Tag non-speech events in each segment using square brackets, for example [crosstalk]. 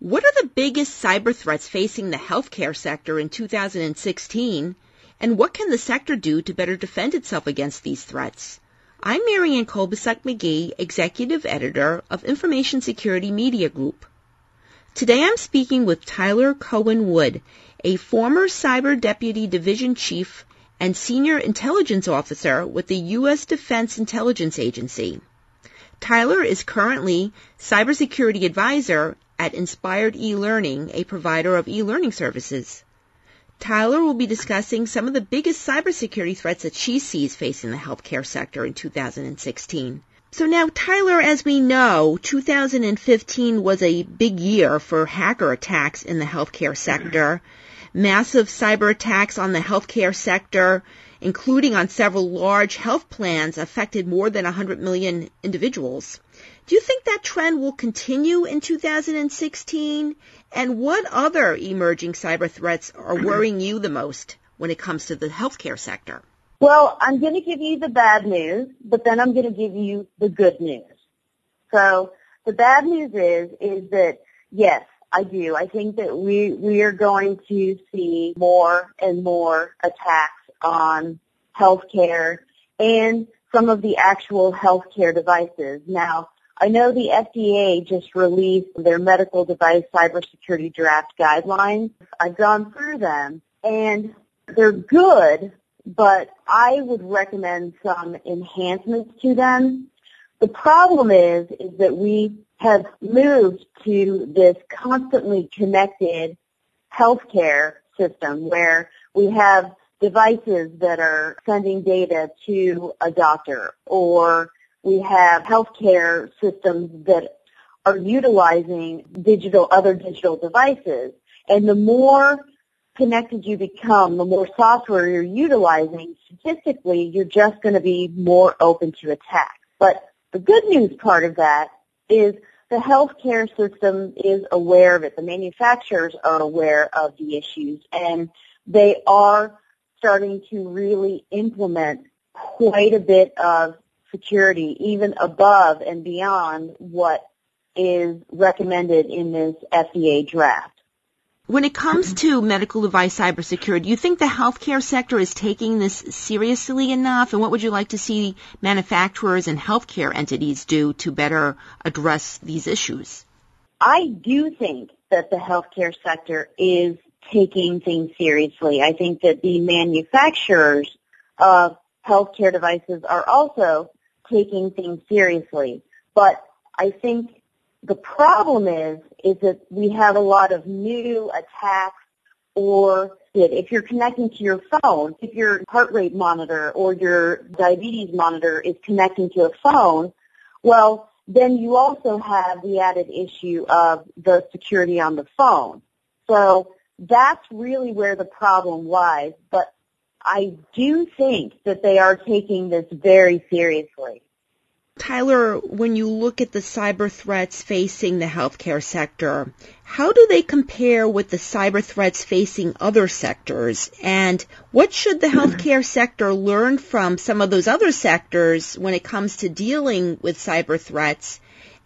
What are the biggest cyber threats facing the healthcare sector in 2016, and what can the sector do to better defend itself against these threats? I'm Marianne Kolbasuk McGee, Executive Editor of Information Security Media Group. Today I'm speaking with Tyler Cohen Wood, a former Cyber Deputy Division Chief and Senior Intelligence Officer with the U.S. Defense Intelligence Agency. Tyler is currently Cybersecurity Advisor at Inspired eLearning, a provider of e-learning services. Tyler will be discussing some of the biggest cybersecurity threats that she sees facing the healthcare sector in 2016. So now, Tyler, as we know, 2015 was a big year for hacker attacks in the healthcare sector. Massive cyber attacks on the healthcare sector, including on several large health plans, affected more than 100 million individuals. Do you think that trend will continue in 2016? And what other emerging cyber threats are [clears throat] worrying you the most when it comes to the healthcare sector? Well, I'm going to give you the bad news, but then I'm going to give you the good news. So the bad news is, is that yes, I do. I think that we, we are going to see more and more attacks on healthcare and some of the actual healthcare devices. Now, I know the FDA just released their medical device cybersecurity draft guidelines. I've gone through them and they're good, but I would recommend some enhancements to them. The problem is, is that we have moved to this constantly connected healthcare system where we have devices that are sending data to a doctor or we have healthcare systems that are utilizing digital, other digital devices. And the more connected you become, the more software you're utilizing, statistically, you're just going to be more open to attack. But the good news part of that is the healthcare system is aware of it. The manufacturers are aware of the issues and they are starting to really implement quite a bit of security even above and beyond what is recommended in this FDA draft. When it comes to medical device cybersecurity, do you think the healthcare sector is taking this seriously enough? And what would you like to see manufacturers and healthcare entities do to better address these issues? I do think that the healthcare sector is taking things seriously. I think that the manufacturers of healthcare devices are also taking things seriously. But I think the problem is, is that we have a lot of new attacks or if you're connecting to your phone, if your heart rate monitor or your diabetes monitor is connecting to a phone, well, then you also have the added issue of the security on the phone. So that's really where the problem lies. But I do think that they are taking this very seriously. Tyler, when you look at the cyber threats facing the healthcare sector, how do they compare with the cyber threats facing other sectors? And what should the healthcare [clears throat] sector learn from some of those other sectors when it comes to dealing with cyber threats?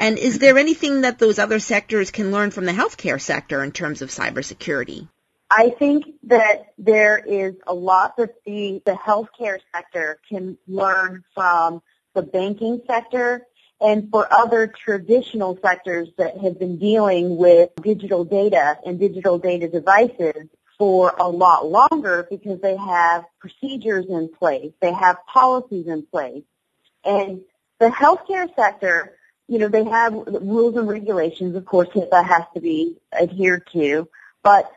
And is there anything that those other sectors can learn from the healthcare sector in terms of cybersecurity? I think that there is a lot that the, the healthcare sector can learn from the banking sector and for other traditional sectors that have been dealing with digital data and digital data devices for a lot longer because they have procedures in place, they have policies in place. And the healthcare sector, you know, they have rules and regulations, of course, that has to be adhered to, but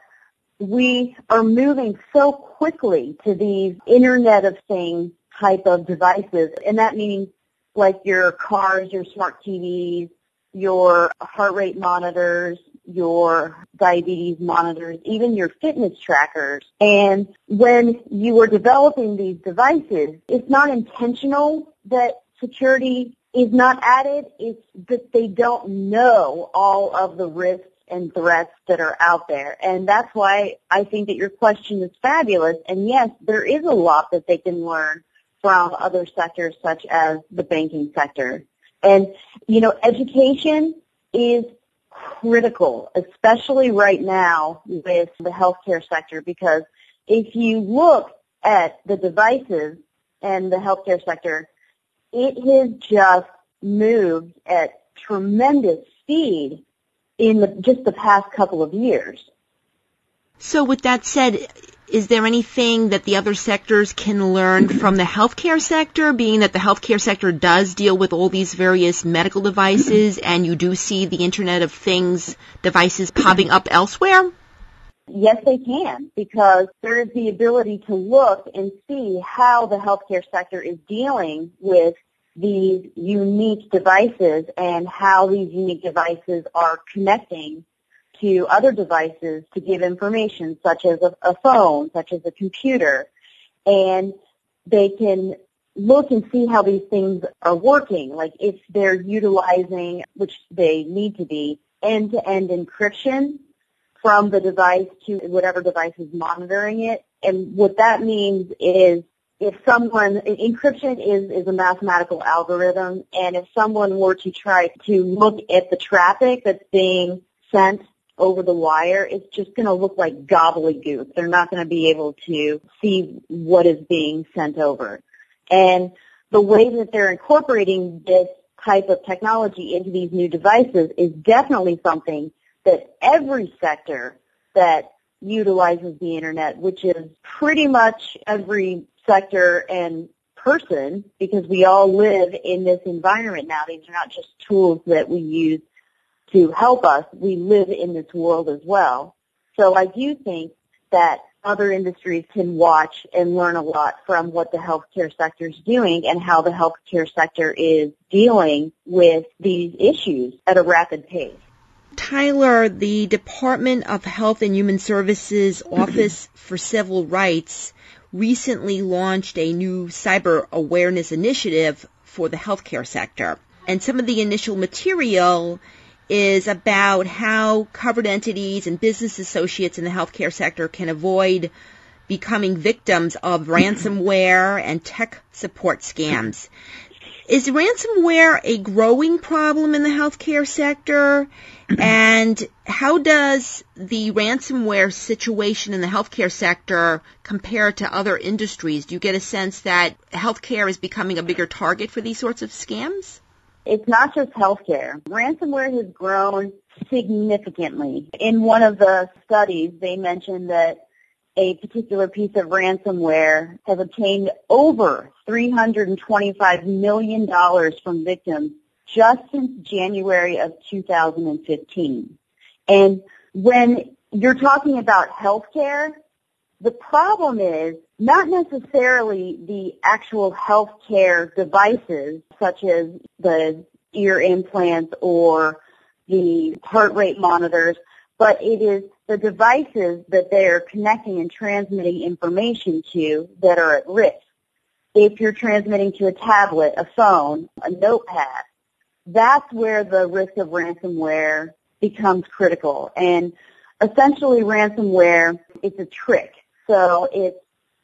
we are moving so quickly to these Internet of Things type of devices, and that means like your cars, your smart TVs, your heart rate monitors, your diabetes monitors, even your fitness trackers. And when you are developing these devices, it's not intentional that security is not added. It's that they don't know all of the risks and threats that are out there. And that's why I think that your question is fabulous. And yes, there is a lot that they can learn from other sectors such as the banking sector. And, you know, education is critical, especially right now with the healthcare sector because if you look at the devices and the healthcare sector, it has just moved at tremendous speed in the, just the past couple of years. So with that said, is there anything that the other sectors can learn from the healthcare sector, being that the healthcare sector does deal with all these various medical devices and you do see the Internet of Things devices popping up elsewhere? Yes, they can, because there is the ability to look and see how the healthcare sector is dealing with these unique devices and how these unique devices are connecting to other devices to give information, such as a, a phone, such as a computer, and they can look and see how these things are working, like if they're utilizing, which they need to be, end-to-end encryption from the device to whatever device is monitoring it. And what that means is if someone, encryption is, is a mathematical algorithm, and if someone were to try to look at the traffic that's being sent over the wire, it's just going to look like gobbledygook. They're not going to be able to see what is being sent over. And the way that they're incorporating this type of technology into these new devices is definitely something that every sector that utilizes the internet, which is pretty much every sector and person, because we all live in this environment now. These are not just tools that we use to help us. We live in this world as well. So I do think that other industries can watch and learn a lot from what the healthcare sector is doing and how the healthcare sector is dealing with these issues at a rapid pace. Tyler, the Department of Health and Human Services [clears throat] Office for Civil Rights recently launched a new cyber awareness initiative for the healthcare sector. And some of the initial material is about how covered entities and business associates in the healthcare sector can avoid becoming victims of [clears throat] ransomware and tech support scams. Is ransomware a growing problem in the healthcare sector? [clears throat] And how does the ransomware situation in the healthcare sector compare to other industries? Do you get a sense that healthcare is becoming a bigger target for these sorts of scams? It's not just healthcare. Ransomware has grown significantly. In one of the studies, they mentioned that a particular piece of ransomware has obtained over $325 million from victims just since January of 2015. And when you're talking about healthcare, the problem is not necessarily the actual healthcare devices such as the ear implants or the heart rate monitors, but it is the devices that they're connecting and transmitting information to that are at risk. If you're transmitting to a tablet, a phone, a notepad, that's where the risk of ransomware becomes critical. And essentially ransomware is a trick. So it's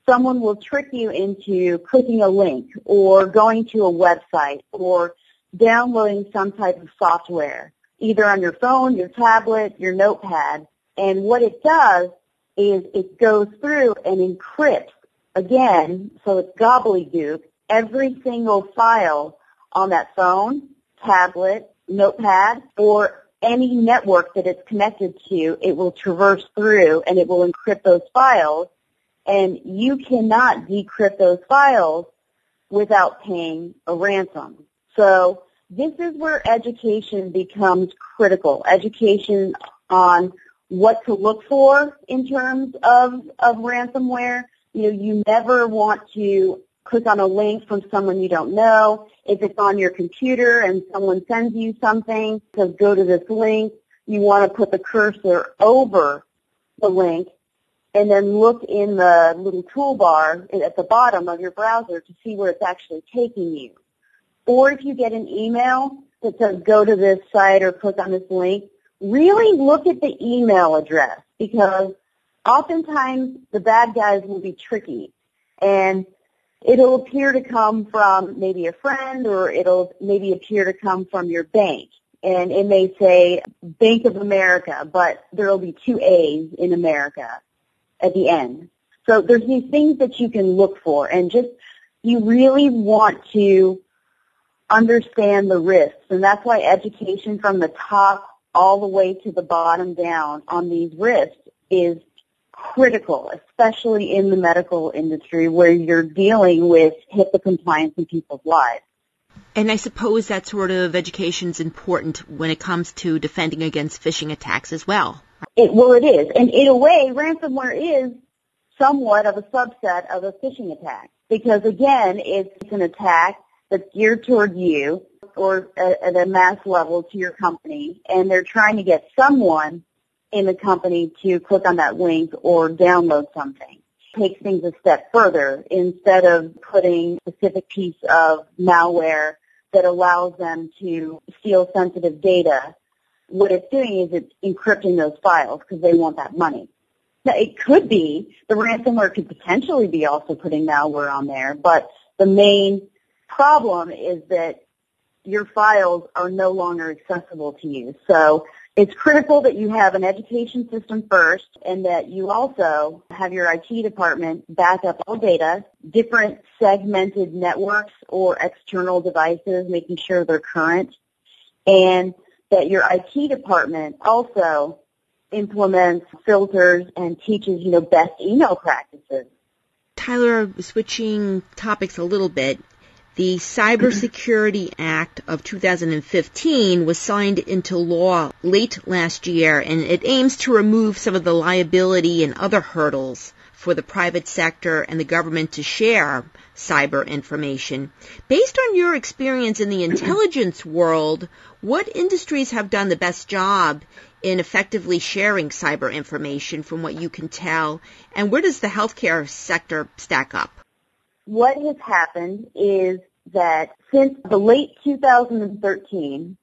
someone will trick you into clicking a link or going to a website or downloading some type of software, either on your phone, your tablet, your notepad, and what it does is it goes through and encrypts again, so it's gobbledygook, every single file on that phone, tablet, notepad, or any network that it's connected to, it will traverse through and it will encrypt those files. And you cannot decrypt those files without paying a ransom. So this is where education becomes critical. Education on what to look for in terms of, of ransomware. You know, you never want to click on a link from someone you don't know. If it's on your computer and someone sends you something, says go to this link, you want to put the cursor over the link and then look in the little toolbar at the bottom of your browser to see where it's actually taking you. Or if you get an email that says go to this site or click on this link, really look at the email address because oftentimes the bad guys will be tricky and it'll appear to come from maybe a friend or it'll maybe appear to come from your bank. and it may say Bank of America, but there will be two A's in America at the end. So there's these things that you can look for and just you really want to understand the risks and that's why education from the top all the way to the bottom down on these risks is critical, especially in the medical industry where you're dealing with HIPAA compliance in people's lives. And I suppose that sort of education is important when it comes to defending against phishing attacks as well. It, well, it is. And in a way, ransomware is somewhat of a subset of a phishing attack because again, it's an attack that's geared toward you or at a mass level to your company and they're trying to get someone in the company to click on that link or download something. Takes things a step further instead of putting a specific piece of malware that allows them to steal sensitive data. What it's doing is it's encrypting those files because they want that money. Now, it could be the ransomware could potentially be also putting malware on there, but the main problem is that your files are no longer accessible to you. So it's critical that you have an education system first and that you also have your IT department back up all data, different segmented networks or external devices, making sure they're current, and that your IT department also implements filters and teaches, you know, best email practices. Tyler, switching topics a little bit, the Cybersecurity Act of 2015 was signed into law late last year and it aims to remove some of the liability and other hurdles for the private sector and the government to share cyber information. Based on your experience in the intelligence world, what industries have done the best job in effectively sharing cyber information from what you can tell, and where does the healthcare sector stack up? What has happened is that since the late 2013,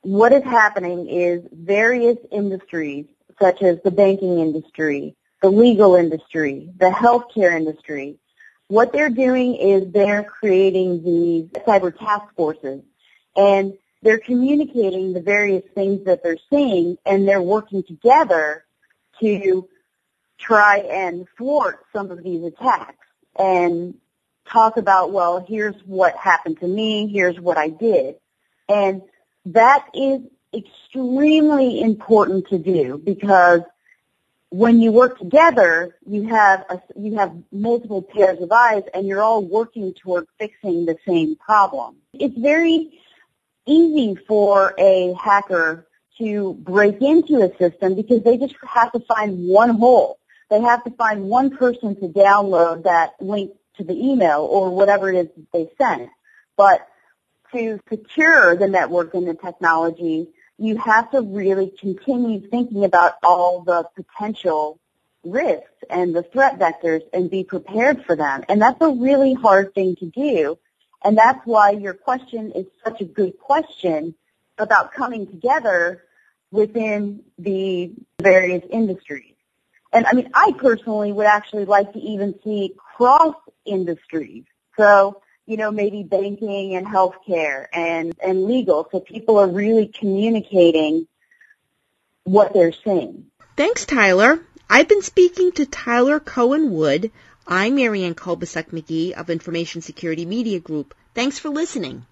what is happening is various industries, such as the banking industry, the legal industry, the healthcare industry, what they're doing is they're creating these cyber task forces and they're communicating the various things that they're seeing and they're working together to try and thwart some of these attacks. And talk about, well, here's what happened to me, here's what I did. And that is extremely important to do because when you work together, you have a, you have multiple pairs of eyes and you're all working toward fixing the same problem. It's very easy for a hacker to break into a system because they just have to find one hole. They have to find one person to download that link to the email or whatever it is that they sent. But to secure the network and the technology, you have to really continue thinking about all the potential risks and the threat vectors and be prepared for them. And that's a really hard thing to do. And that's why your question is such a good question about coming together within the various industries. And I mean, I personally would actually like to even see cross industries. So, you know, maybe banking and healthcare and, and legal. So people are really communicating what they're seeing. Thanks, Tyler. I've been speaking to Tyler Cohen Wood. I'm Marianne Kolbasuk McGee of Information Security Media Group. Thanks for listening.